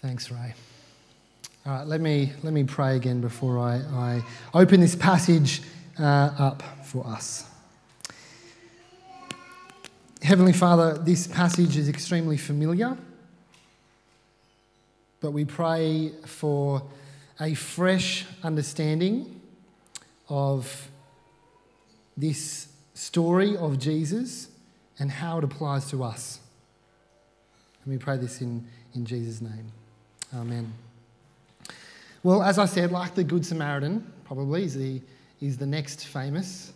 Thanks, Ray. All right, let me, let me pray again before I, I open this passage uh, up for us. Heavenly Father, this passage is extremely familiar, but we pray for a fresh understanding of this story of Jesus and how it applies to us. And we pray this in, in Jesus' name. Amen. Well, as I said, like the Good Samaritan, probably is the, is the next famous.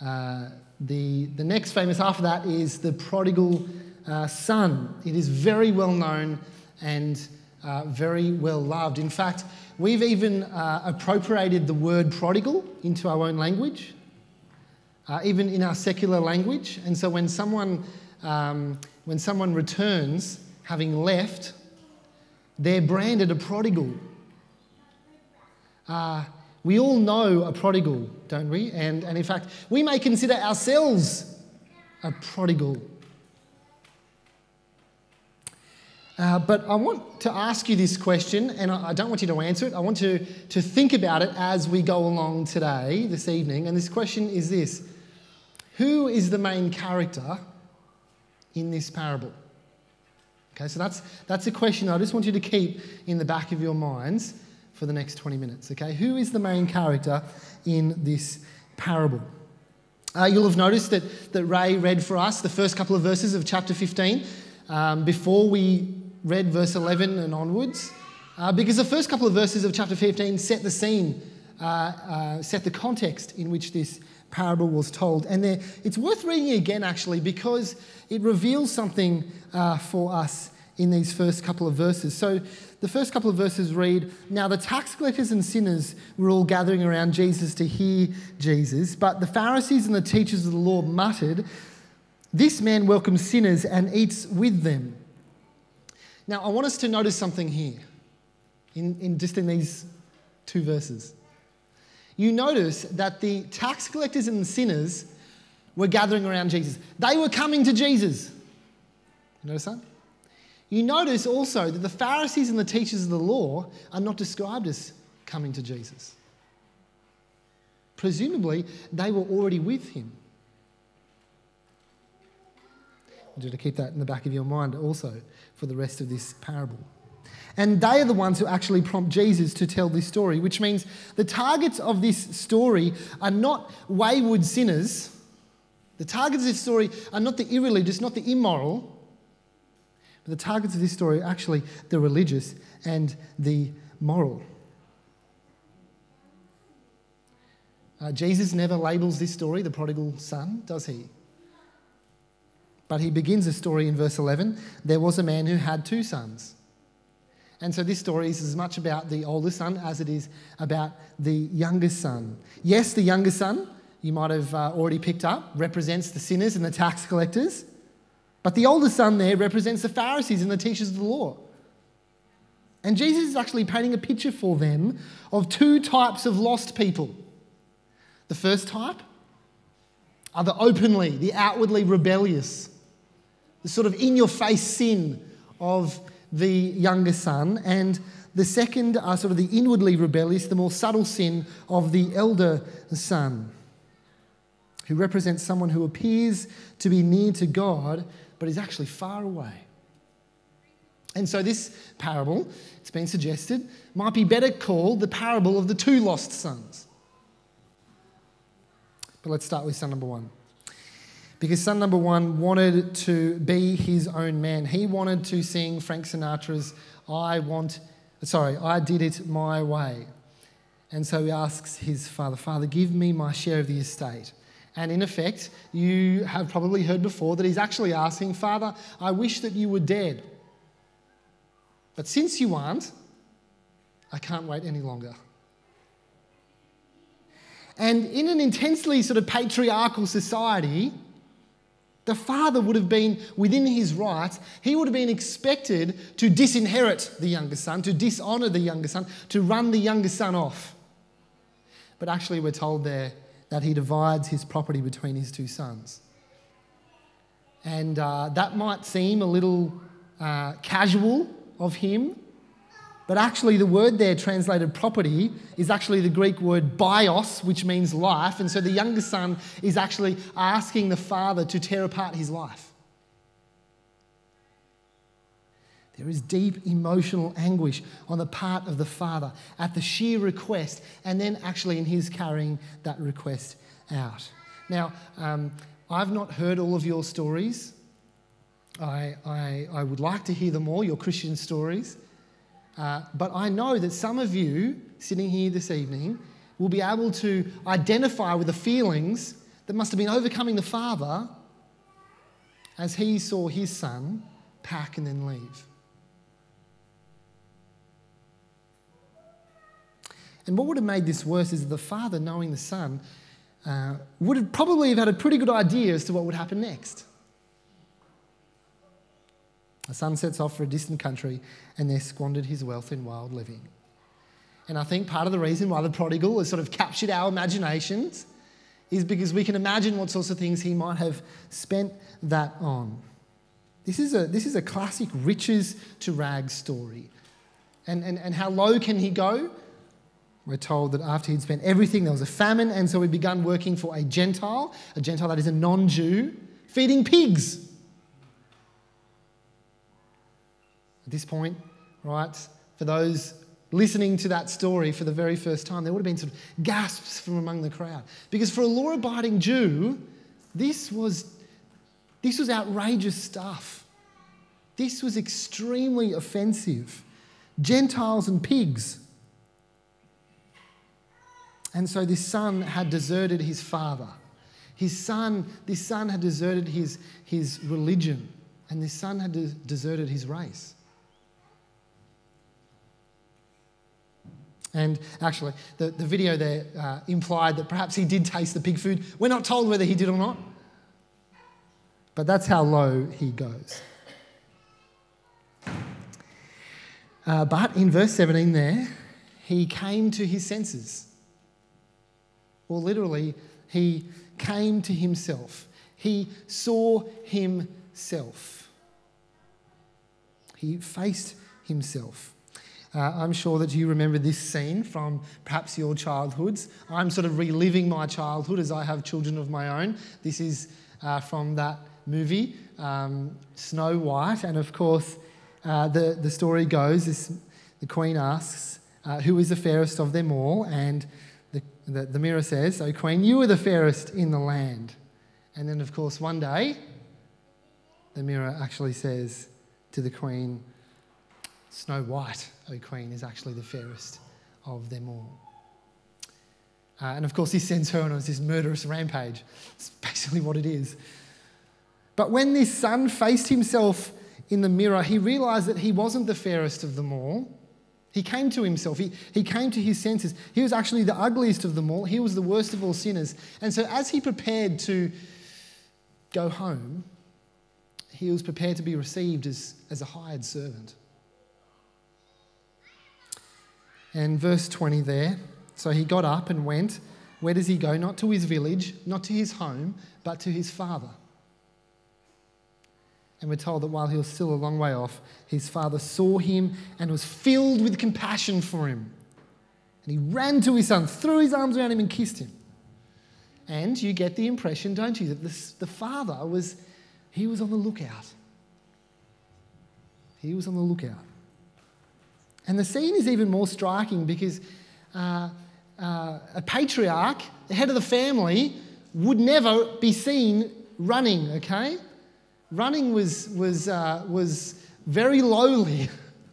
Uh, the, the next famous after that is the prodigal uh, son. It is very well known and uh, very well loved. In fact, we've even uh, appropriated the word prodigal into our own language, uh, even in our secular language. And so when someone, um, when someone returns having left, they're branded a prodigal. Uh, we all know a prodigal, don't we? And, and in fact, we may consider ourselves a prodigal. Uh, but I want to ask you this question, and I, I don't want you to answer it. I want to, to think about it as we go along today, this evening. And this question is this Who is the main character in this parable? Okay, so that's, that's a question I just want you to keep in the back of your minds for the next 20 minutes. Okay, who is the main character in this parable? Uh, you'll have noticed that, that Ray read for us the first couple of verses of chapter 15 um, before we read verse 11 and onwards, uh, because the first couple of verses of chapter 15 set the scene, uh, uh set the context in which this parable was told. And it's worth reading again, actually, because it reveals something uh, for us in these first couple of verses. So the first couple of verses read Now the tax collectors and sinners were all gathering around Jesus to hear Jesus, but the Pharisees and the teachers of the law muttered, This man welcomes sinners and eats with them. Now I want us to notice something here, in, in just in these two verses. You notice that the tax collectors and the sinners were gathering around Jesus. They were coming to Jesus. You notice that? You notice also that the Pharisees and the teachers of the law are not described as coming to Jesus. Presumably, they were already with him. I to keep that in the back of your mind also for the rest of this parable. And they are the ones who actually prompt Jesus to tell this story, which means the targets of this story are not wayward sinners. The targets of this story are not the irreligious, not the immoral, but the targets of this story are actually the religious and the moral. Uh, Jesus never labels this story the prodigal son, does he? But he begins the story in verse 11. There was a man who had two sons. And so this story is as much about the older son as it is about the youngest son. Yes, the younger son, you might have uh, already picked up, represents the sinners and the tax collectors. But the older son there represents the Pharisees and the teachers of the law. And Jesus is actually painting a picture for them of two types of lost people. The first type are the openly, the outwardly rebellious, the sort of in your face sin of the younger son. And the second are sort of the inwardly rebellious, the more subtle sin of the elder son, who represents someone who appears to be near to God but is actually far away. And so, this parable, it's been suggested, might be better called the parable of the two lost sons. But let's start with son number one. Because son number one wanted to be his own man. He wanted to sing Frank Sinatra's I Want, sorry, I Did It My Way. And so he asks his father, Father, give me my share of the estate. And in effect, you have probably heard before that he's actually asking, Father, I wish that you were dead. But since you aren't, I can't wait any longer. And in an intensely sort of patriarchal society, the father would have been within his rights, he would have been expected to disinherit the younger son, to dishonour the younger son, to run the younger son off. But actually, we're told there that he divides his property between his two sons. And uh, that might seem a little uh, casual of him But actually, the word there translated property is actually the Greek word bios, which means life. And so the younger son is actually asking the father to tear apart his life. There is deep emotional anguish on the part of the father at the sheer request, and then actually in his carrying that request out. Now, um, I've not heard all of your stories. I, I, I would like to hear them all, your Christian stories. Uh, but I know that some of you sitting here this evening will be able to identify with the feelings that must have been overcoming the father as he saw his son pack and then leave. And what would have made this worse is the father, knowing the son, uh, would have probably have had a pretty good idea as to what would happen next. The son sets off for a distant country and there squandered his wealth in wild living. And I think part of the reason why the prodigal has sort of captured our imaginations is because we can imagine what sorts of things he might have spent that on. This is a, this is a classic riches to rags story. And, and, and how low can he go? We're told that after he'd spent everything, there was a famine, and so he began working for a Gentile, a Gentile that is a non Jew, feeding pigs. At this point, right, for those listening to that story for the very first time, there would have been sort of gasps from among the crowd. Because for a law abiding Jew, this was, this was outrageous stuff. This was extremely offensive. Gentiles and pigs. And so this son had deserted his father. His son, this son had deserted his, his religion, and this son had de- deserted his race. And actually, the, the video there uh, implied that perhaps he did taste the pig food. We're not told whether he did or not, but that's how low he goes. Uh, but in verse 17 there, he came to his senses. Or literally, he came to himself. He saw himself. He faced himself. Uh, I'm sure that you remember this scene from perhaps your childhoods. I'm sort of reliving my childhood as I have children of my own. This is uh, from that movie, um, Snow White. And of course, uh, the, the story goes this, the Queen asks, uh, Who is the fairest of them all? And the, the mirror says, O Queen, you are the fairest in the land. And then, of course, one day, the mirror actually says to the Queen, Snow White, O Queen, is actually the fairest of them all. Uh, and of course, this sends her on this murderous rampage. It's basically what it is. But when this son faced himself in the mirror, he realized that he wasn't the fairest of them all. He came to himself. He, he came to his senses. He was actually the ugliest of them all. He was the worst of all sinners. And so, as he prepared to go home, he was prepared to be received as, as a hired servant. And verse 20 there so he got up and went. Where does he go? Not to his village, not to his home, but to his father. And we're told that while he was still a long way off, his father saw him and was filled with compassion for him. And he ran to his son, threw his arms around him, and kissed him. And you get the impression, don't you, that this, the father was, he was on the lookout. He was on the lookout. And the scene is even more striking because uh, uh, a patriarch, the head of the family, would never be seen running, okay? Running was, was, uh, was very lowly.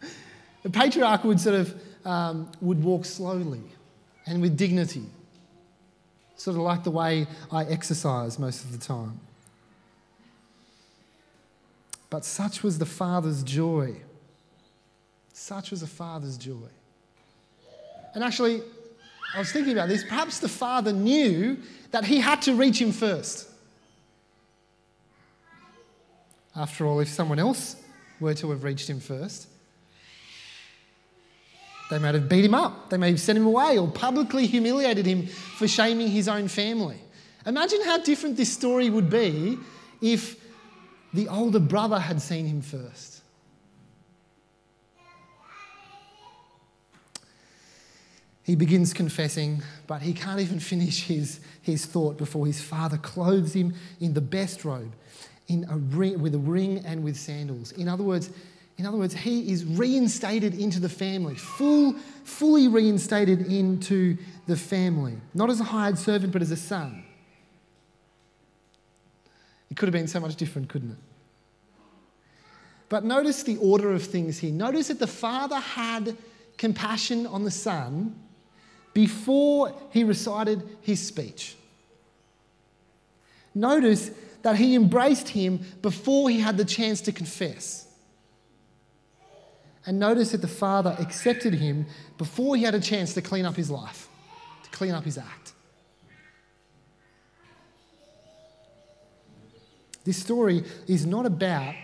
the patriarch would sort of um, would walk slowly and with dignity, sort of like the way I exercise most of the time. But such was the father's joy. Such was the father's joy. And actually, I was thinking about this. Perhaps the father knew that he had to reach him first. After all, if someone else were to have reached him first, they might have beat him up, they may have sent him away, or publicly humiliated him for shaming his own family. Imagine how different this story would be if the older brother had seen him first. he begins confessing, but he can't even finish his, his thought before his father clothes him in the best robe, in a ring, with a ring and with sandals. In other words, in other words, he is reinstated into the family, full, fully reinstated into the family, not as a hired servant, but as a son. It could have been so much different, couldn't it? But notice the order of things here. Notice that the father had compassion on the son before he recited his speech. Notice that he embraced him before he had the chance to confess. And notice that the father accepted him before he had a chance to clean up his life, to clean up his act. This story is not about,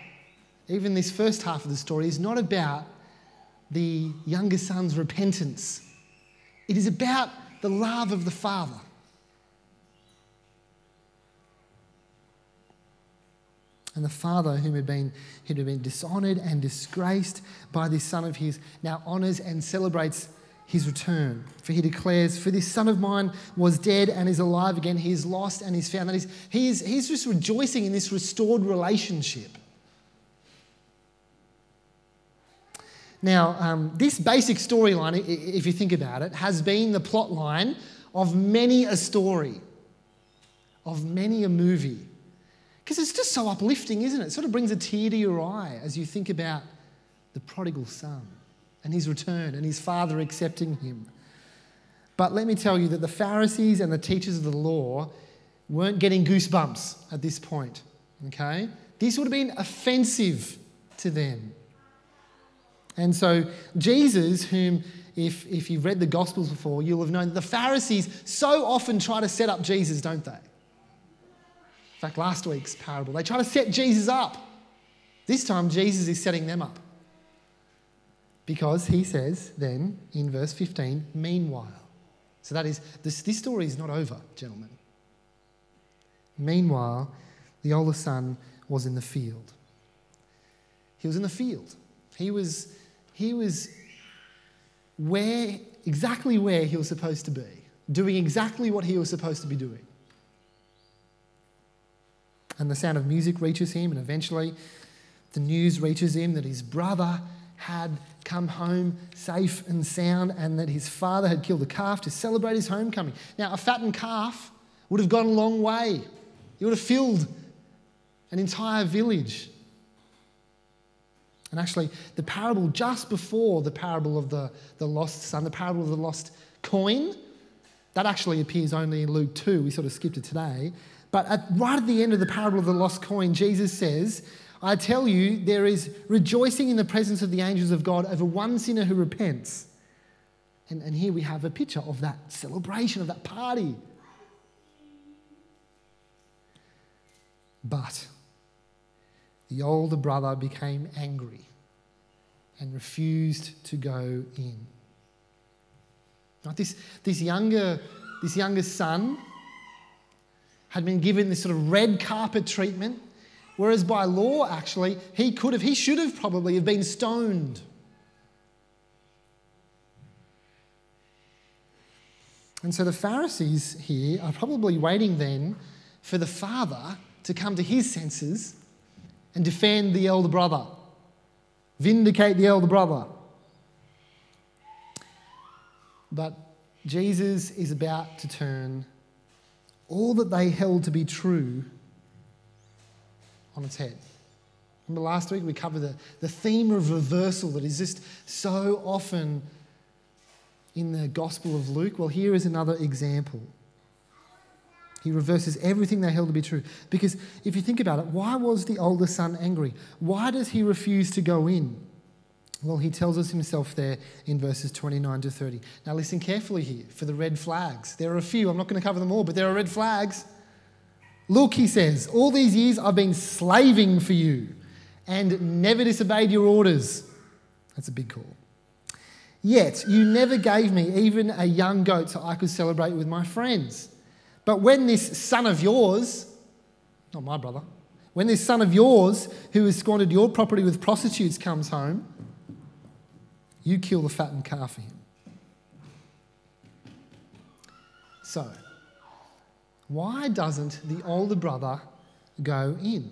even this first half of the story, is not about the younger son's repentance. It is about the love of the father. And the father, whom had been, who had been dishonored and disgraced by this son of his, now honors and celebrates his return. For he declares, For this son of mine was dead and is alive again. He is lost and is found. That is, he is, he's just rejoicing in this restored relationship. Now, um, this basic storyline, if you think about it, has been the plot line of many a story, of many a movie. Because it's just so uplifting, isn't it? It sort of brings a tear to your eye as you think about the prodigal son and his return and his father accepting him. But let me tell you that the Pharisees and the teachers of the law weren't getting goosebumps at this point, okay? This would have been offensive to them. And so, Jesus, whom, if, if you've read the Gospels before, you'll have known the Pharisees so often try to set up Jesus, don't they? In fact, last week's parable, they try to set Jesus up. This time, Jesus is setting them up. Because he says then in verse 15, meanwhile. So that is, this, this story is not over, gentlemen. Meanwhile, the older son was in the field. He was in the field. He was, he was where, exactly where he was supposed to be, doing exactly what he was supposed to be doing and the sound of music reaches him, and eventually the news reaches him that his brother had come home safe and sound and that his father had killed a calf to celebrate his homecoming. Now, a fattened calf would have gone a long way, it would have filled an entire village. And actually, the parable just before the parable of the, the lost son, the parable of the lost coin, that actually appears only in Luke 2. We sort of skipped it today. But at, right at the end of the parable of the lost coin, Jesus says, I tell you, there is rejoicing in the presence of the angels of God over one sinner who repents. And, and here we have a picture of that celebration, of that party. But the older brother became angry and refused to go in. This, this, younger, this younger son had been given this sort of red carpet treatment, whereas by law, actually, he could have, he should have probably have been stoned. And so the Pharisees here are probably waiting then for the father to come to his senses and defend the elder brother, vindicate the elder brother. But Jesus is about to turn all that they held to be true on its head. Remember last week we covered the, the theme of reversal that is just so often in the Gospel of Luke? Well, here is another example. He reverses everything they held to be true. Because if you think about it, why was the older son angry? Why does he refuse to go in? Well, he tells us himself there in verses 29 to 30. Now, listen carefully here for the red flags. There are a few, I'm not going to cover them all, but there are red flags. Look, he says, all these years I've been slaving for you and never disobeyed your orders. That's a big call. Yet you never gave me even a young goat so I could celebrate with my friends. But when this son of yours, not my brother, when this son of yours who has squandered your property with prostitutes comes home, you kill the fattened calf for him. so? Why doesn't the older brother go in?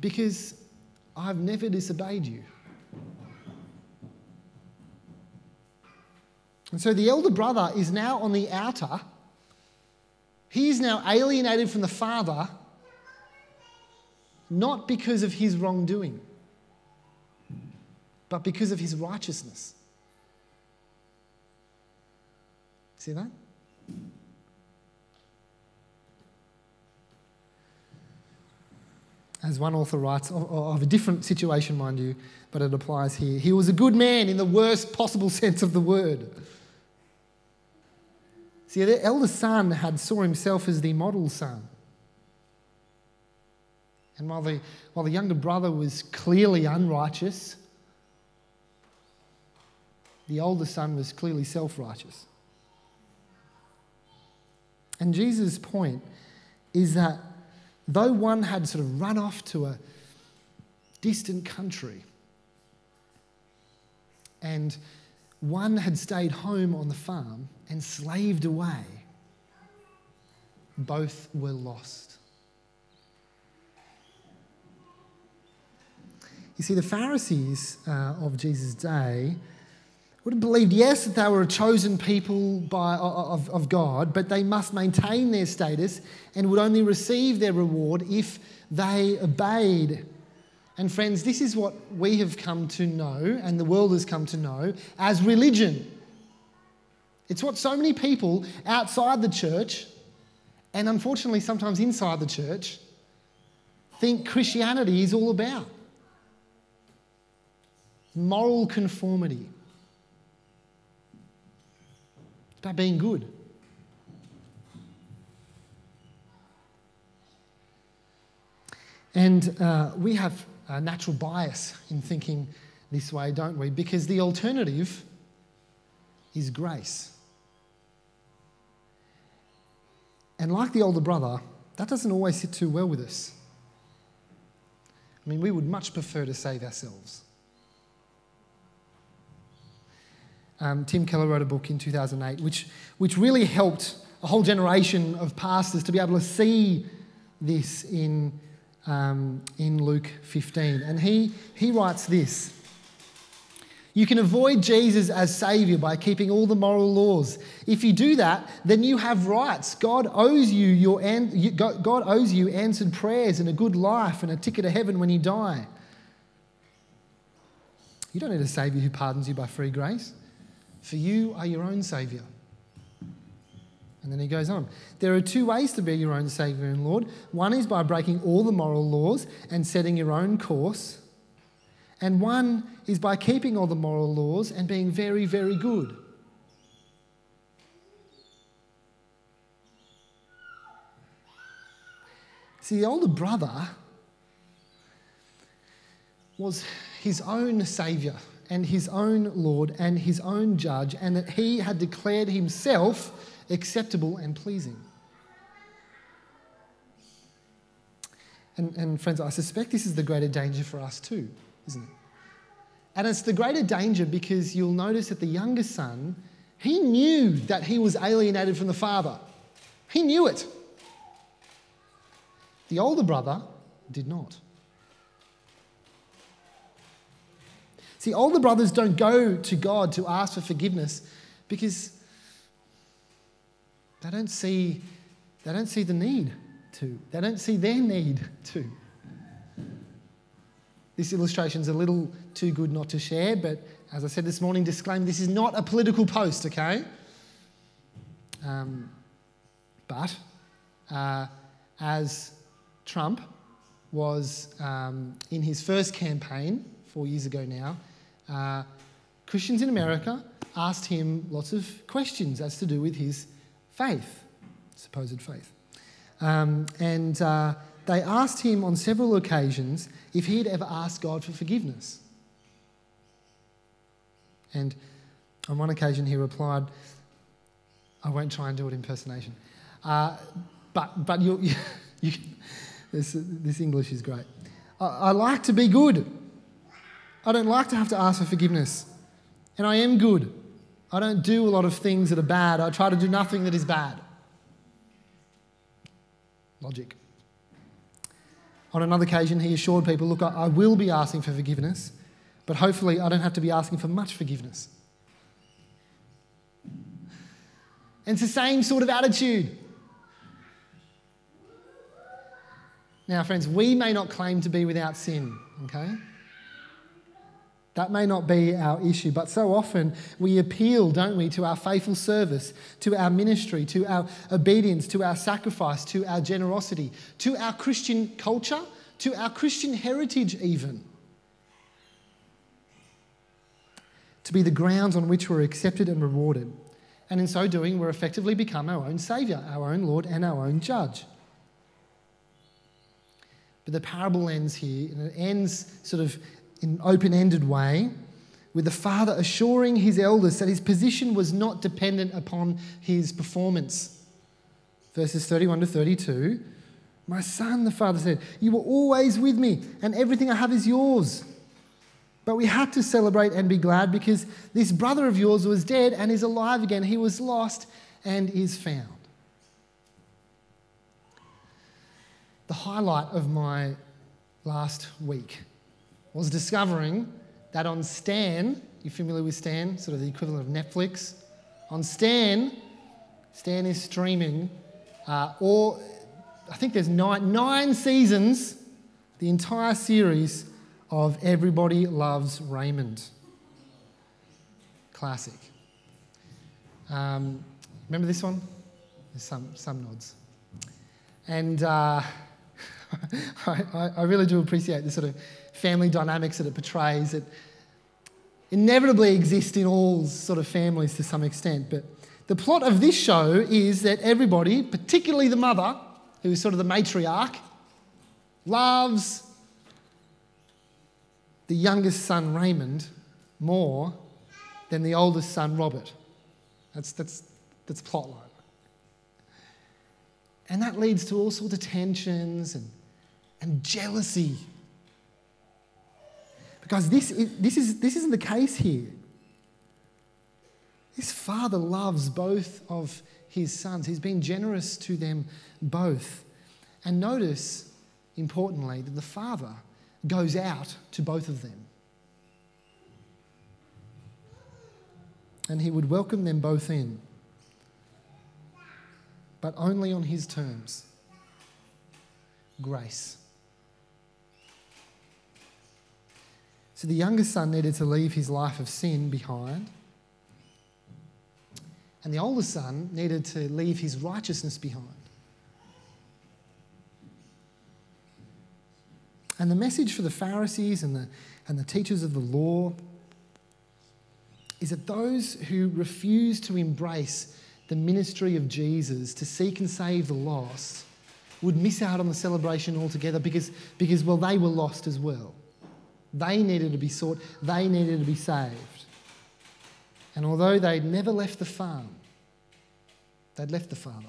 Because I've never disobeyed you. And so the elder brother is now on the outer. He is now alienated from the father, not because of his wrongdoing, but because of his righteousness. See that? As one author writes, of, a different situation, mind you, but it applies here. He was a good man in the worst possible sense of the word. See, the elder son had saw himself as the model son. And while the, while the younger brother was clearly unrighteous, the older son was clearly self righteous. And Jesus' point is that though one had sort of run off to a distant country and one had stayed home on the farm and slaved away. Both were lost. You see, the Pharisees uh, of Jesus' day would have believed, yes, that they were a chosen people by, of, of God, but they must maintain their status and would only receive their reward if they obeyed and friends, this is what we have come to know and the world has come to know as religion. It's what so many people outside the church, and unfortunately sometimes inside the church, think Christianity is all about moral conformity. About being good. And uh, we have a natural bias in thinking this way, don't we? Because the alternative is grace. And like the older brother, that doesn't always sit too well with us. I mean, we would much prefer to save ourselves. Um, Tim Keller wrote a book in 2008 which, which really helped a whole generation of pastors to be able to see this in um, in Luke 15. And he, he writes this You can avoid Jesus as Savior by keeping all the moral laws. If you do that, then you have rights. God owes you, your an- God owes you answered prayers and a good life and a ticket to heaven when you die. You don't need a Savior who pardons you by free grace, for you are your own Savior. And then he goes on. There are two ways to be your own Saviour and Lord. One is by breaking all the moral laws and setting your own course. And one is by keeping all the moral laws and being very, very good. See, the older brother was his own Saviour and his own Lord and his own judge, and that he had declared himself acceptable and pleasing. And, and friends, I suspect this is the greater danger for us too, isn't it? And it's the greater danger because you'll notice that the younger son, he knew that he was alienated from the father. He knew it. The older brother did not. See, older brothers don't go to God to ask for forgiveness because they don't see, they don't see the need to. They don't see their need to. This illustration is a little too good not to share, but as I said this morning, disclaimer this is not a political post, okay? Um, but uh, as Trump was um, in his first campaign four years ago now, uh, Christians in America asked him lots of questions as to do with his faith, supposed faith. Um, and uh, they asked him on several occasions if he had ever asked God for forgiveness. And on one occasion he replied, I won't try and do it in impersonation. Uh, but but you, you, you this, this English is great. I, I like to be good. I don't like to have to ask for forgiveness. And I am good. I don't do a lot of things that are bad. I try to do nothing that is bad. Logic. On another occasion, he assured people, Look, I will be asking for forgiveness, but hopefully I don't have to be asking for much forgiveness. And it's the same sort of attitude. Now, friends, we may not claim to be without sin, okay? That may not be our issue, but so often we appeal, don't we, to our faithful service, to our ministry, to our obedience, to our sacrifice, to our generosity, to our Christian culture, to our Christian heritage, even. To be the grounds on which we're accepted and rewarded. And in so doing, we're effectively become our own Saviour, our own Lord, and our own Judge. But the parable ends here, and it ends sort of in an open ended way, with the father assuring his elders that his position was not dependent upon his performance. Verses 31 to 32 My son, the father said, You were always with me, and everything I have is yours. But we had to celebrate and be glad because this brother of yours was dead and is alive again. He was lost and is found. The highlight of my last week was discovering that on Stan, you're familiar with Stan, sort of the equivalent of Netflix? On Stan, Stan is streaming uh, all, I think there's nine, nine seasons, the entire series of Everybody Loves Raymond. Classic. Um, remember this one? There's some, some nods. And uh, I, I really do appreciate the sort of family dynamics that it portrays. It inevitably exists in all sort of families to some extent. But the plot of this show is that everybody, particularly the mother, who is sort of the matriarch, loves the youngest son, Raymond, more than the oldest son, Robert. That's, that's, that's plotline. And that leads to all sorts of tensions and, and jealousy Guys, this, is, this, is, this isn't the case here. This father loves both of his sons. He's been generous to them both. And notice, importantly, that the father goes out to both of them. And he would welcome them both in, but only on his terms grace. So the younger son needed to leave his life of sin behind. And the older son needed to leave his righteousness behind. And the message for the Pharisees and the, and the teachers of the law is that those who refuse to embrace the ministry of Jesus to seek and save the lost would miss out on the celebration altogether because, because well, they were lost as well. They needed to be sought, they needed to be saved. And although they'd never left the farm, they'd left the Father.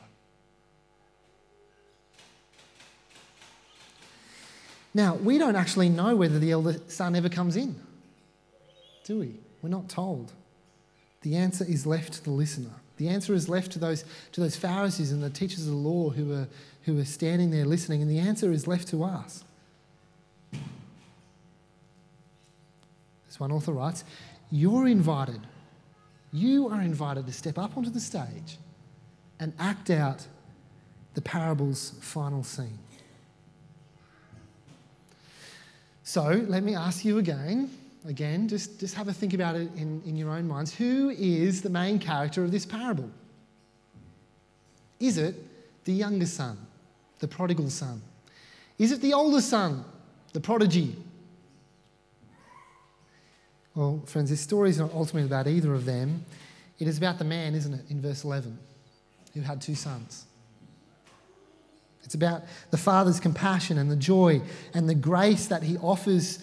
Now, we don't actually know whether the elder son ever comes in, do we? We're not told. The answer is left to the listener. The answer is left to those, to those Pharisees and the teachers of the law who are, who are standing there listening, and the answer is left to us. As one author writes, you're invited. You are invited to step up onto the stage and act out the parable's final scene. So let me ask you again, again, just, just have a think about it in, in your own minds. Who is the main character of this parable? Is it the younger son, the prodigal son? Is it the older son, the prodigy, well, friends, this story is not ultimately about either of them. It is about the man, isn't it, in verse 11, who had two sons. It's about the father's compassion and the joy and the grace that he offers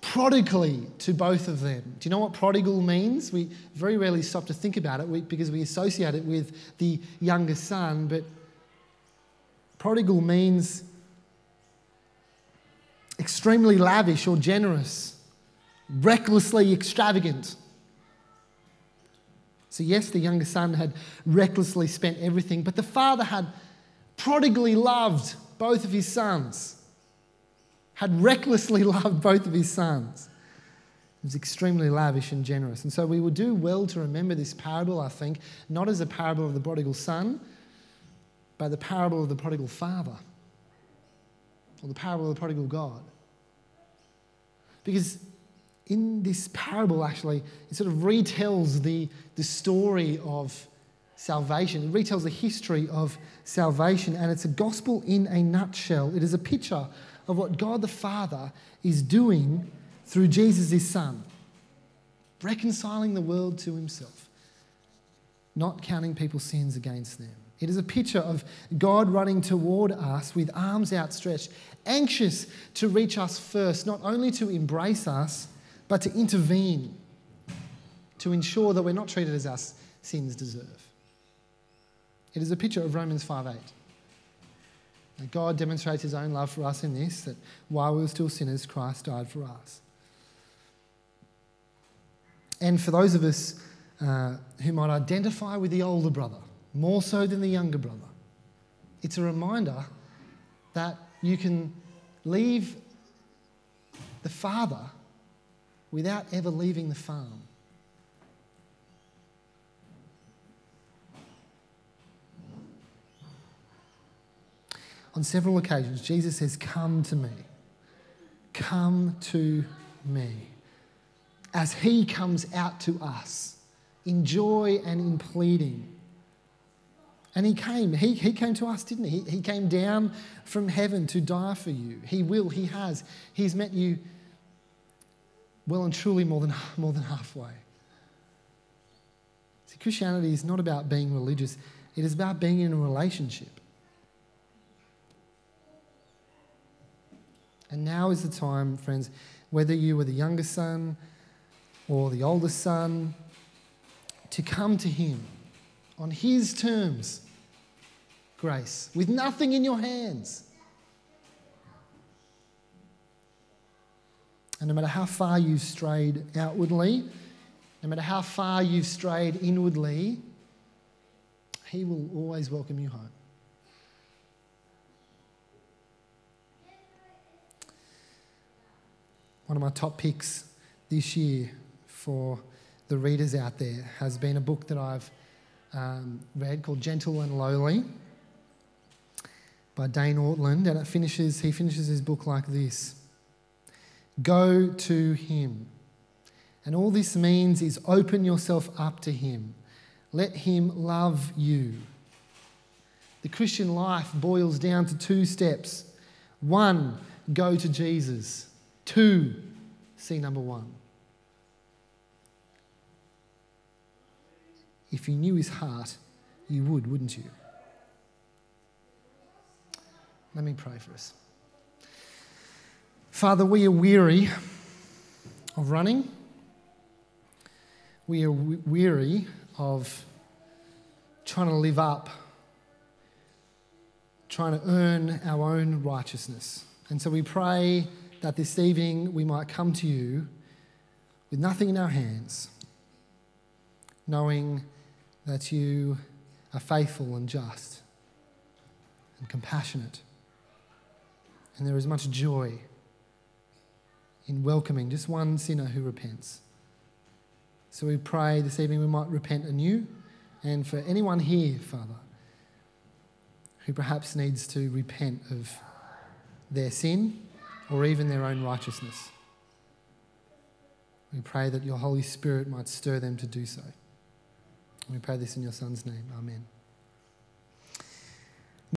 prodigally to both of them. Do you know what prodigal means? We very rarely stop to think about it because we associate it with the younger son, but prodigal means extremely lavish or generous recklessly extravagant. So, yes, the younger son had recklessly spent everything, but the father had prodigally loved both of his sons, had recklessly loved both of his sons. He was extremely lavish and generous. And so we would do well to remember this parable, I think, not as a parable of the prodigal son, but the parable of the prodigal father, or the parable of the prodigal God. Because in this parable, actually, it sort of retells the, the story of salvation. It retells the history of salvation, and it's a gospel in a nutshell. It is a picture of what God the Father is doing through Jesus, his Son, reconciling the world to himself, not counting people's sins against them. It is a picture of God running toward us with arms outstretched, anxious to reach us first, not only to embrace us but to intervene to ensure that we're not treated as our sins deserve. It is a picture of Romans 5 8. God demonstrates his own love for us in this that while we were still sinners, Christ died for us. And for those of us uh, who might identify with the older brother more so than the younger brother, it's a reminder that you can leave the father without ever leaving the farm. On several occasions, Jesus says, Come to me. Come to me. As he comes out to us in joy and in pleading. And he came. He, he came to us, didn't he? He came down from heaven to die for you. He will, he has. He's met you well and truly more than, more than halfway. See, Christianity is not about being religious, it is about being in a relationship. And now is the time, friends, whether you were the younger son or the older son, to come to Him on His terms, grace, with nothing in your hands. And no matter how far you've strayed outwardly, no matter how far you've strayed inwardly, He will always welcome you home. One of my top picks this year for the readers out there has been a book that I've um, read called Gentle and Lowly by Dane Ortlund, and it finishes, he finishes his book like this. Go to Him. And all this means is open yourself up to Him. Let Him love you. The Christian life boils down to two steps one, go to Jesus. Two, see number one. If you knew his heart, you would, wouldn't you? Let me pray for us. Father, we are weary of running. We are weary of trying to live up, trying to earn our own righteousness. And so we pray that this evening we might come to you with nothing in our hands, knowing that you are faithful and just and compassionate. And there is much joy in welcoming just one sinner who repents. So we pray this evening we might repent anew. And for anyone here, Father, who perhaps needs to repent of their sin or even their own righteousness, we pray that your Holy Spirit might stir them to do so. We pray this in your Son's name. Amen.